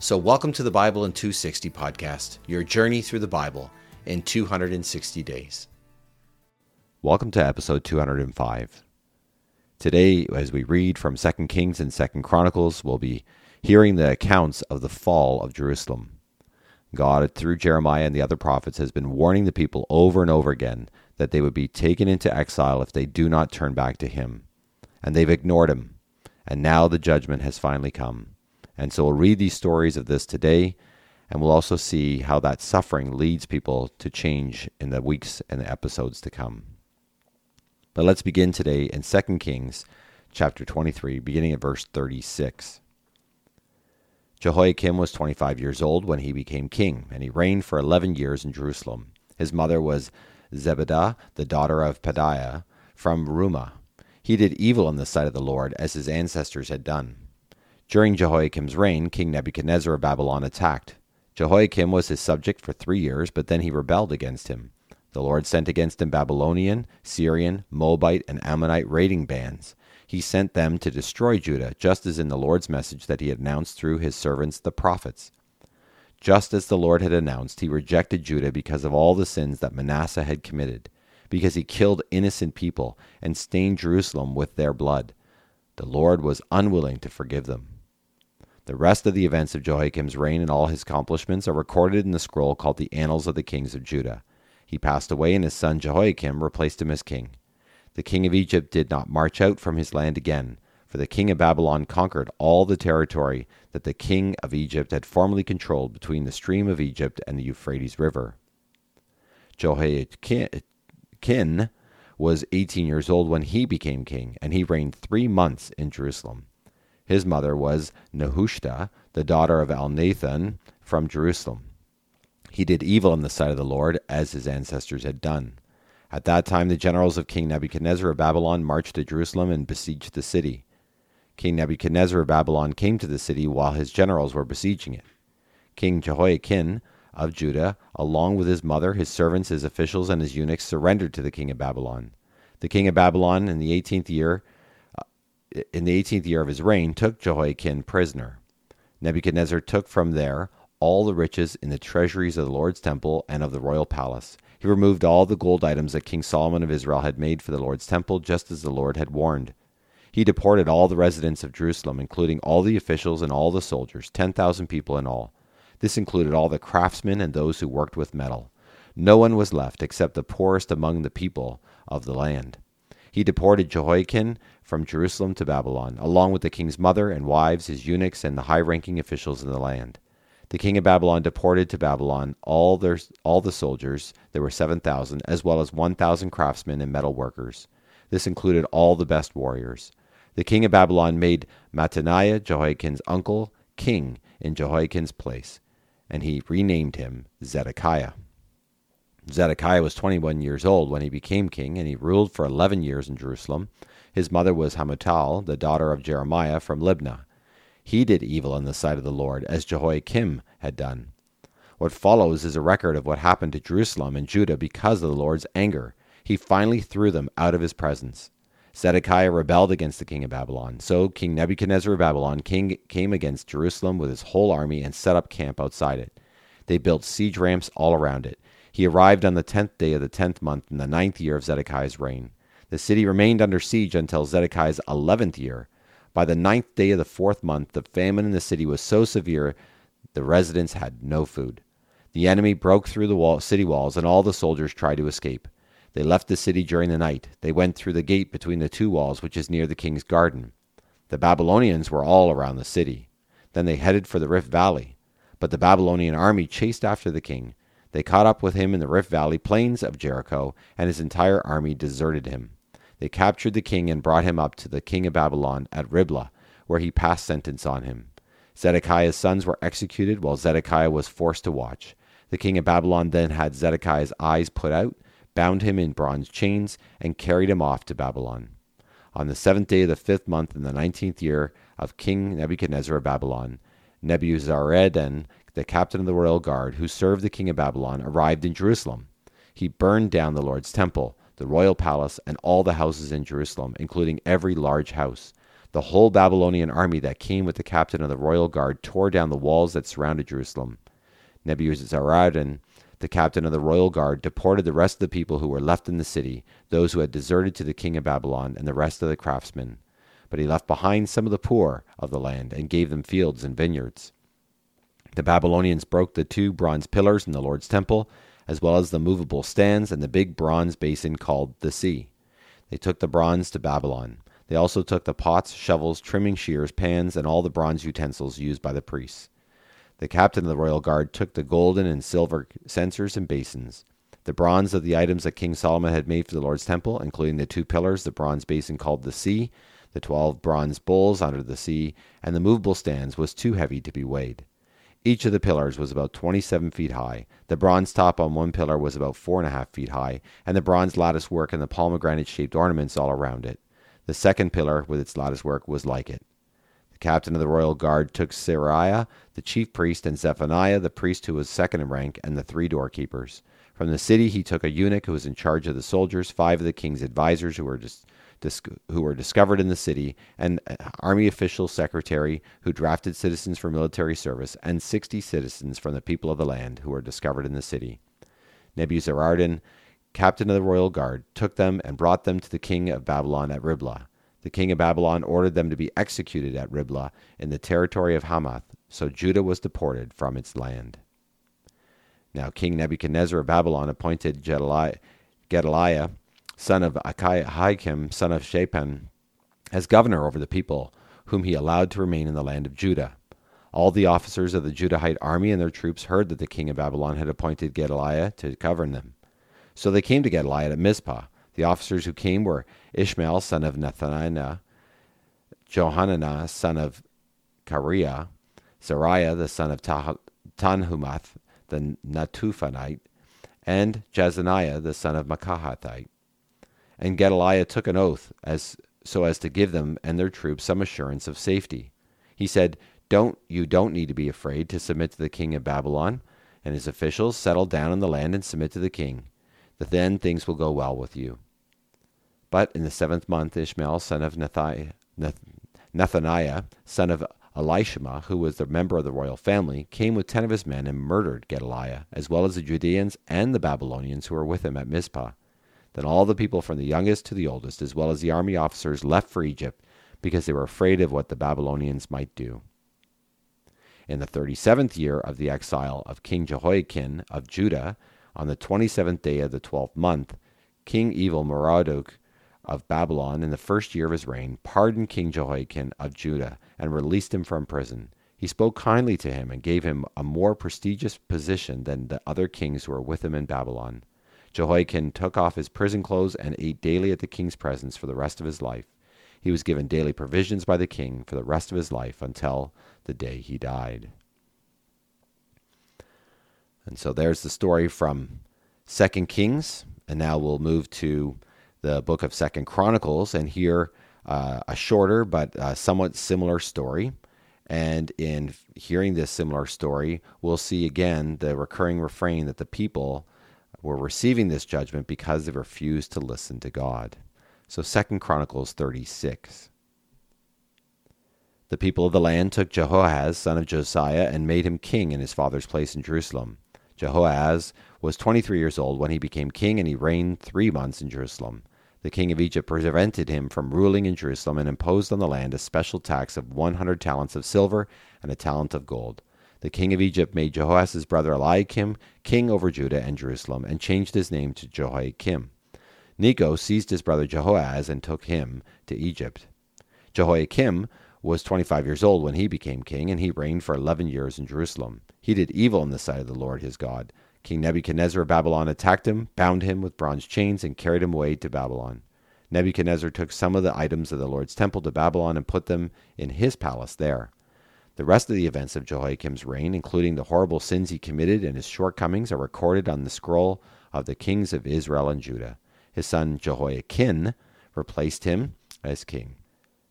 So, welcome to the Bible in 260 podcast, your journey through the Bible in 260 days. Welcome to episode 205. Today, as we read from 2 Kings and 2 Chronicles, we'll be hearing the accounts of the fall of Jerusalem. God, through Jeremiah and the other prophets, has been warning the people over and over again that they would be taken into exile if they do not turn back to Him. And they've ignored Him. And now the judgment has finally come. And so we'll read these stories of this today, and we'll also see how that suffering leads people to change in the weeks and the episodes to come. But let's begin today in 2 Kings chapter 23, beginning at verse 36. Jehoiakim was 25 years old when he became king, and he reigned for 11 years in Jerusalem. His mother was Zebidah, the daughter of Pedaiah, from Rumah. He did evil in the sight of the Lord, as his ancestors had done. During Jehoiakim's reign, King Nebuchadnezzar of Babylon attacked. Jehoiakim was his subject for three years, but then he rebelled against him. The Lord sent against him Babylonian, Syrian, Moabite, and Ammonite raiding bands. He sent them to destroy Judah, just as in the Lord's message that he had announced through his servants the prophets. Just as the Lord had announced, he rejected Judah because of all the sins that Manasseh had committed, because he killed innocent people and stained Jerusalem with their blood. The Lord was unwilling to forgive them. The rest of the events of Jehoiakim's reign and all his accomplishments are recorded in the scroll called the Annals of the Kings of Judah. He passed away, and his son Jehoiachin replaced him as king. The king of Egypt did not march out from his land again, for the king of Babylon conquered all the territory that the king of Egypt had formerly controlled between the stream of Egypt and the Euphrates River. Jehoiachin was 18 years old when he became king, and he reigned three months in Jerusalem. His mother was Nehushta, the daughter of Elnathan from Jerusalem. He did evil in the sight of the Lord, as his ancestors had done. At that time, the generals of King Nebuchadnezzar of Babylon marched to Jerusalem and besieged the city. King Nebuchadnezzar of Babylon came to the city while his generals were besieging it. King Jehoiachin of Judah, along with his mother, his servants, his officials, and his eunuchs, surrendered to the king of Babylon. The king of Babylon, in the eighteenth year, in the 18th year of his reign, took Jehoiachin prisoner. Nebuchadnezzar took from there all the riches in the treasuries of the Lord's temple and of the royal palace. He removed all the gold items that King Solomon of Israel had made for the Lord's temple, just as the Lord had warned. He deported all the residents of Jerusalem, including all the officials and all the soldiers, 10,000 people in all. This included all the craftsmen and those who worked with metal. No one was left except the poorest among the people of the land. He deported Jehoiachin from Jerusalem to Babylon, along with the king's mother and wives, his eunuchs, and the high ranking officials in the land. The king of Babylon deported to Babylon all, their, all the soldiers, there were 7,000, as well as 1,000 craftsmen and metal workers. This included all the best warriors. The king of Babylon made Mattaniah, Jehoiachin's uncle, king in Jehoiachin's place, and he renamed him Zedekiah. Zedekiah was 21 years old when he became king, and he ruled for 11 years in Jerusalem. His mother was Hamutal, the daughter of Jeremiah from Libnah. He did evil in the sight of the Lord, as Jehoiakim had done. What follows is a record of what happened to Jerusalem and Judah because of the Lord's anger. He finally threw them out of his presence. Zedekiah rebelled against the king of Babylon. So King Nebuchadnezzar of Babylon king, came against Jerusalem with his whole army and set up camp outside it. They built siege ramps all around it. He arrived on the tenth day of the tenth month in the ninth year of Zedekiah's reign. The city remained under siege until Zedekiah's eleventh year. By the ninth day of the fourth month, the famine in the city was so severe the residents had no food. The enemy broke through the wall, city walls, and all the soldiers tried to escape. They left the city during the night. They went through the gate between the two walls, which is near the king's garden. The Babylonians were all around the city. Then they headed for the Rift Valley. But the Babylonian army chased after the king. They caught up with him in the Rift Valley plains of Jericho, and his entire army deserted him. They captured the king and brought him up to the king of Babylon at Riblah, where he passed sentence on him. Zedekiah's sons were executed while Zedekiah was forced to watch. The king of Babylon then had Zedekiah's eyes put out, bound him in bronze chains, and carried him off to Babylon. On the seventh day of the fifth month in the nineteenth year of King Nebuchadnezzar of Babylon, Nebuzaradan, the captain of the royal guard, who served the king of Babylon, arrived in Jerusalem. He burned down the Lord's temple, the royal palace, and all the houses in Jerusalem, including every large house. The whole Babylonian army that came with the captain of the royal guard tore down the walls that surrounded Jerusalem. Nebuzaradan, the captain of the royal guard, deported the rest of the people who were left in the city, those who had deserted to the king of Babylon, and the rest of the craftsmen. But he left behind some of the poor of the land, and gave them fields and vineyards. The Babylonians broke the two bronze pillars in the Lord's temple, as well as the movable stands and the big bronze basin called the sea. They took the bronze to Babylon. They also took the pots, shovels, trimming shears, pans, and all the bronze utensils used by the priests. The captain of the royal guard took the golden and silver censers and basins. The bronze of the items that King Solomon had made for the Lord's temple, including the two pillars, the bronze basin called the sea, the twelve bronze bowls under the sea, and the movable stands, was too heavy to be weighed. Each of the pillars was about 27 feet high. The bronze top on one pillar was about four and a half feet high, and the bronze lattice work and the pomegranate shaped ornaments all around it. The second pillar, with its lattice work, was like it. The captain of the royal guard took Seraiah, the chief priest, and Zephaniah, the priest who was second in rank, and the three doorkeepers. From the city he took a eunuch who was in charge of the soldiers, five of the king's advisers who were who were discovered in the city, an army official secretary who drafted citizens for military service, and sixty citizens from the people of the land who were discovered in the city. Nebuzaradan, captain of the royal guard, took them and brought them to the king of Babylon at Riblah. The king of Babylon ordered them to be executed at Riblah in the territory of Hamath, so Judah was deported from its land. Now King Nebuchadnezzar of Babylon appointed Gedaliah, son of Ahikam, son of Shaphan, as governor over the people, whom he allowed to remain in the land of Judah. All the officers of the Judahite army and their troops heard that the king of Babylon had appointed Gedaliah to govern them. So they came to Gedaliah at Mizpah. The officers who came were Ishmael, son of Nethaniah, Johanan, son of Kareah, Seraiah, the son of Tanhumath, the Netophathite, and Jezaniah, the son of Maacathite. And Gedaliah took an oath as so as to give them and their troops some assurance of safety. He said, "Don't you don't need to be afraid to submit to the king of Babylon and his officials. Settle down in the land and submit to the king. That Then things will go well with you." But in the seventh month, Ishmael, son of Nethaniah, son of Elishama, who was the member of the royal family, came with ten of his men and murdered Gedaliah, as well as the Judeans and the Babylonians who were with him at Mizpah. Then all the people from the youngest to the oldest, as well as the army officers, left for Egypt, because they were afraid of what the Babylonians might do. In the thirty seventh year of the exile of King Jehoiachin of Judah, on the twenty seventh day of the twelfth month, King Evil Merodach of Babylon in the first year of his reign, pardoned King Jehoiachin of Judah and released him from prison. He spoke kindly to him and gave him a more prestigious position than the other kings who were with him in Babylon. Jehoiachin took off his prison clothes and ate daily at the king's presence for the rest of his life. He was given daily provisions by the king for the rest of his life until the day he died. And so there's the story from Second Kings, and now we'll move to the book of Second Chronicles, and hear uh, a shorter but uh, somewhat similar story. And in hearing this similar story, we'll see again the recurring refrain that the people were receiving this judgment because they refused to listen to God. So Second Chronicles 36. The people of the land took Jehoahaz, son of Josiah, and made him king in his father's place in Jerusalem. Jehoahaz was 23 years old when he became king, and he reigned three months in Jerusalem. The king of Egypt prevented him from ruling in Jerusalem and imposed on the land a special tax of 100 talents of silver and a talent of gold. The king of Egypt made Jehoahaz's brother Eliakim king over Judah and Jerusalem and changed his name to Jehoiakim. Necho seized his brother Jehoahaz and took him to Egypt. Jehoiakim was 25 years old when he became king, and he reigned for 11 years in Jerusalem. He did evil in the sight of the Lord his God King Nebuchadnezzar of Babylon attacked him, bound him with bronze chains, and carried him away to Babylon. Nebuchadnezzar took some of the items of the Lord's temple to Babylon and put them in his palace there. The rest of the events of Jehoiakim's reign, including the horrible sins he committed and his shortcomings, are recorded on the scroll of the kings of Israel and Judah. His son Jehoiachin replaced him as king.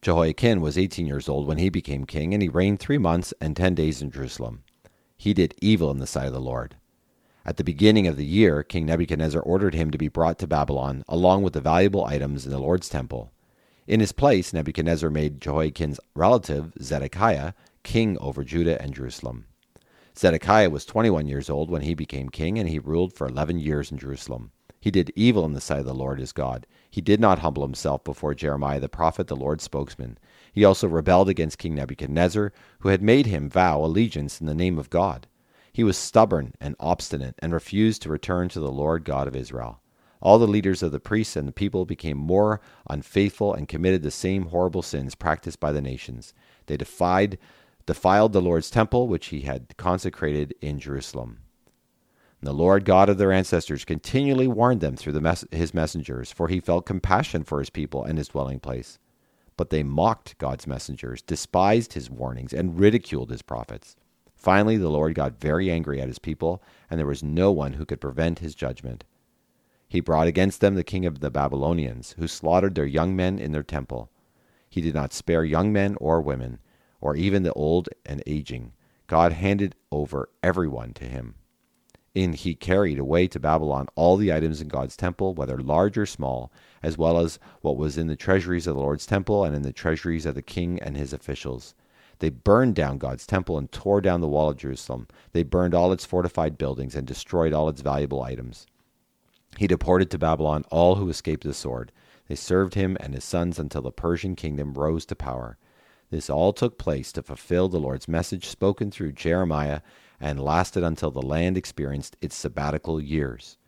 Jehoiachin was 18 years old when he became king, and he reigned three months and ten days in Jerusalem. He did evil in the sight of the Lord. At the beginning of the year, King Nebuchadnezzar ordered him to be brought to Babylon, along with the valuable items in the Lord's temple. In his place, Nebuchadnezzar made Jehoiachin's relative, Zedekiah, king over Judah and Jerusalem. Zedekiah was 21 years old when he became king, and he ruled for 11 years in Jerusalem. He did evil in the sight of the Lord his God. He did not humble himself before Jeremiah the prophet, the Lord's spokesman. He also rebelled against King Nebuchadnezzar, who had made him vow allegiance in the name of God. He was stubborn and obstinate and refused to return to the Lord God of Israel. All the leaders of the priests and the people became more unfaithful and committed the same horrible sins practiced by the nations. They defied defiled the Lord's temple, which he had consecrated in Jerusalem. And the Lord God of their ancestors continually warned them through the mes- his messengers, for he felt compassion for his people and his dwelling place. But they mocked God's messengers, despised his warnings, and ridiculed his prophets. Finally, the Lord got very angry at his people, and there was no one who could prevent his judgment. He brought against them the king of the Babylonians, who slaughtered their young men in their temple. He did not spare young men or women or even the old and aging. God handed over everyone to him. And he carried away to Babylon all the items in God's temple, whether large or small, as well as what was in the treasuries of the Lord's temple and in the treasuries of the king and his officials. They burned down God's temple and tore down the wall of Jerusalem. They burned all its fortified buildings and destroyed all its valuable items. He deported to Babylon all who escaped the sword. They served him and his sons until the Persian kingdom rose to power. This all took place to fulfill the Lord's message spoken through Jeremiah and lasted until the land experienced its sabbatical years.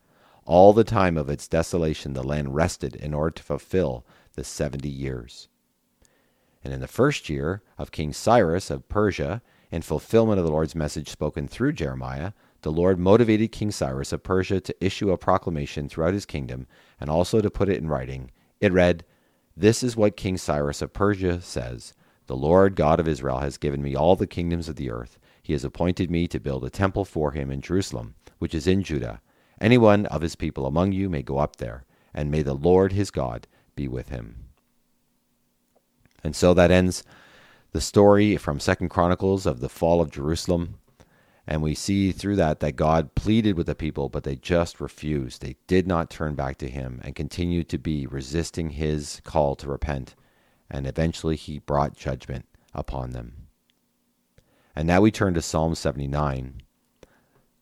All the time of its desolation, the land rested in order to fulfill the seventy years. And in the first year of King Cyrus of Persia, in fulfillment of the Lord's message spoken through Jeremiah, the Lord motivated King Cyrus of Persia to issue a proclamation throughout his kingdom and also to put it in writing. It read, This is what King Cyrus of Persia says the Lord God of Israel has given me all the kingdoms of the earth. He has appointed me to build a temple for him in Jerusalem, which is in Judah. Anyone of his people among you may go up there, and may the Lord his God be with him. And so that ends the story from Second Chronicles of the fall of Jerusalem. And we see through that that God pleaded with the people, but they just refused. They did not turn back to him and continued to be resisting his call to repent and eventually he brought judgment upon them. And now we turn to Psalm 79.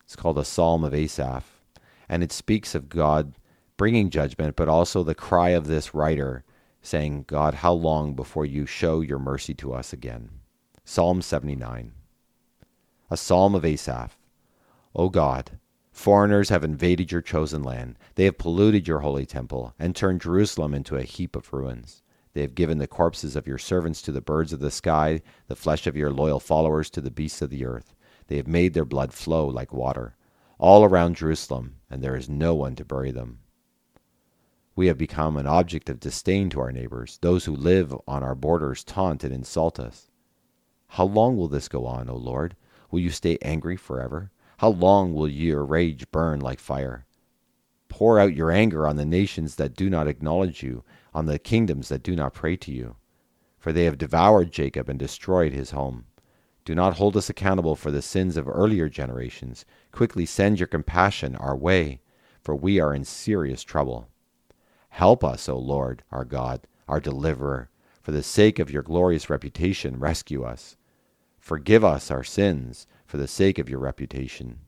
It's called a Psalm of Asaph, and it speaks of God bringing judgment, but also the cry of this writer saying, God, how long before you show your mercy to us again? Psalm 79. A Psalm of Asaph. O God, foreigners have invaded your chosen land. They have polluted your holy temple and turned Jerusalem into a heap of ruins. They have given the corpses of your servants to the birds of the sky, the flesh of your loyal followers to the beasts of the earth. They have made their blood flow like water, all around Jerusalem, and there is no one to bury them. We have become an object of disdain to our neighbors. Those who live on our borders taunt and insult us. How long will this go on, O Lord? Will you stay angry forever? How long will your rage burn like fire? Pour out your anger on the nations that do not acknowledge you on the kingdoms that do not pray to you. For they have devoured Jacob and destroyed his home. Do not hold us accountable for the sins of earlier generations. Quickly send your compassion our way, for we are in serious trouble. Help us, O Lord, our God, our deliverer. For the sake of your glorious reputation, rescue us. Forgive us our sins for the sake of your reputation.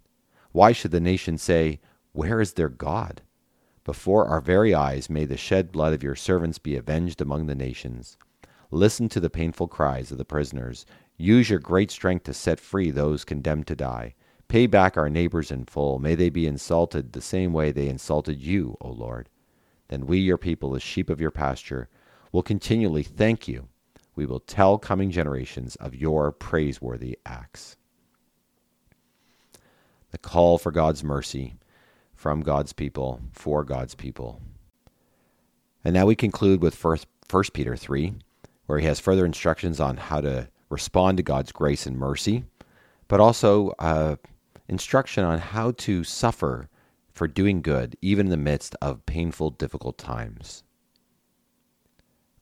Why should the nation say, Where is their God? Before our very eyes may the shed blood of your servants be avenged among the nations. Listen to the painful cries of the prisoners. Use your great strength to set free those condemned to die. Pay back our neighbors in full. May they be insulted the same way they insulted you, O Lord. Then we, your people, the sheep of your pasture, will continually thank you. We will tell coming generations of your praiseworthy acts. The call for God's mercy from God's people for God's people. And now we conclude with first, 1 Peter 3, where he has further instructions on how to respond to God's grace and mercy, but also uh, instruction on how to suffer for doing good, even in the midst of painful, difficult times.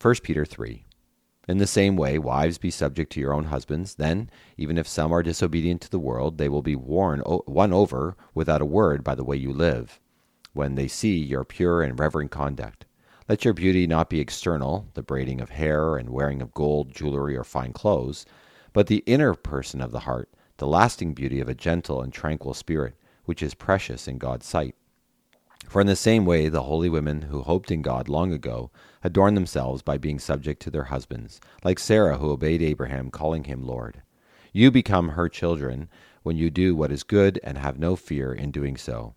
1 Peter 3. In the same way, wives be subject to your own husbands. Then, even if some are disobedient to the world, they will be won, won over without a word by the way you live, when they see your pure and reverent conduct. Let your beauty not be external, the braiding of hair and wearing of gold, jewelry, or fine clothes, but the inner person of the heart, the lasting beauty of a gentle and tranquil spirit, which is precious in God's sight. For in the same way, the holy women who hoped in God long ago adorned themselves by being subject to their husbands, like Sarah who obeyed Abraham, calling him Lord. You become her children when you do what is good and have no fear in doing so.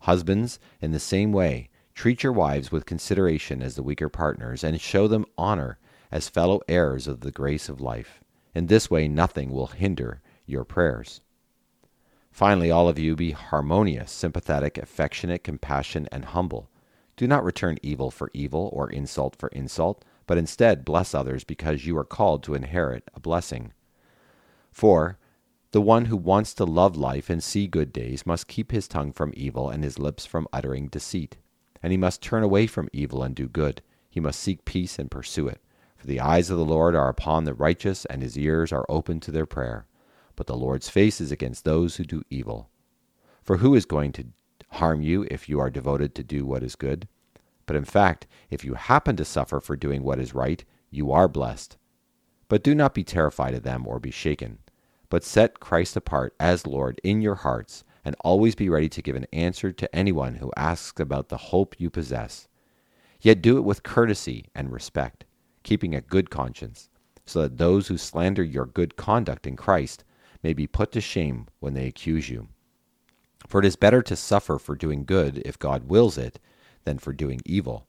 Husbands, in the same way, treat your wives with consideration as the weaker partners, and show them honor as fellow heirs of the grace of life. In this way, nothing will hinder your prayers. Finally, all of you be harmonious, sympathetic, affectionate, compassionate, and humble. Do not return evil for evil or insult for insult, but instead bless others because you are called to inherit a blessing. For the one who wants to love life and see good days must keep his tongue from evil and his lips from uttering deceit. And he must turn away from evil and do good. He must seek peace and pursue it. For the eyes of the Lord are upon the righteous, and his ears are open to their prayer but the Lord's face is against those who do evil. For who is going to harm you if you are devoted to do what is good? But in fact, if you happen to suffer for doing what is right, you are blessed. But do not be terrified of them or be shaken, but set Christ apart as Lord in your hearts, and always be ready to give an answer to anyone who asks about the hope you possess. Yet do it with courtesy and respect, keeping a good conscience, so that those who slander your good conduct in Christ may be put to shame when they accuse you. For it is better to suffer for doing good, if God wills it, than for doing evil.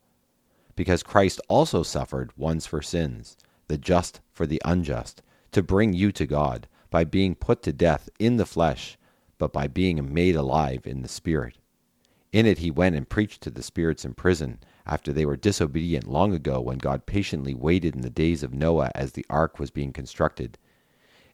Because Christ also suffered once for sins, the just for the unjust, to bring you to God, by being put to death in the flesh, but by being made alive in the Spirit. In it he went and preached to the spirits in prison, after they were disobedient long ago, when God patiently waited in the days of Noah as the ark was being constructed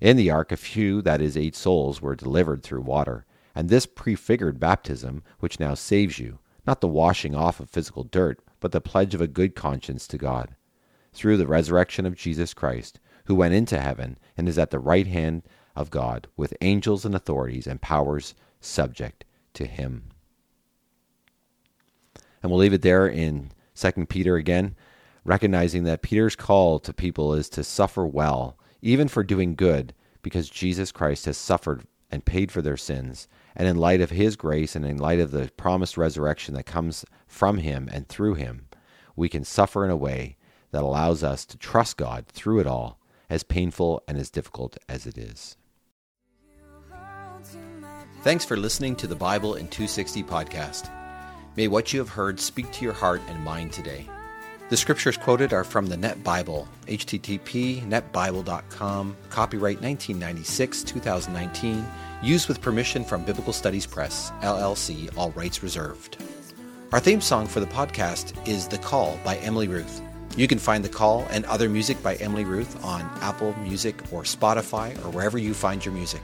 in the ark, a few, that is, eight souls, were delivered through water. And this prefigured baptism, which now saves you, not the washing off of physical dirt, but the pledge of a good conscience to God, through the resurrection of Jesus Christ, who went into heaven and is at the right hand of God, with angels and authorities and powers subject to him. And we'll leave it there in 2 Peter again, recognizing that Peter's call to people is to suffer well even for doing good, because Jesus Christ has suffered and paid for their sins. And in light of his grace and in light of the promised resurrection that comes from him and through him, we can suffer in a way that allows us to trust God through it all, as painful and as difficult as it is. Thanks for listening to the Bible in 260 podcast. May what you have heard speak to your heart and mind today. The scriptures quoted are from the Net Bible, http netbible.com, copyright 1996 2019, used with permission from Biblical Studies Press, LLC, all rights reserved. Our theme song for the podcast is The Call by Emily Ruth. You can find The Call and other music by Emily Ruth on Apple Music or Spotify or wherever you find your music.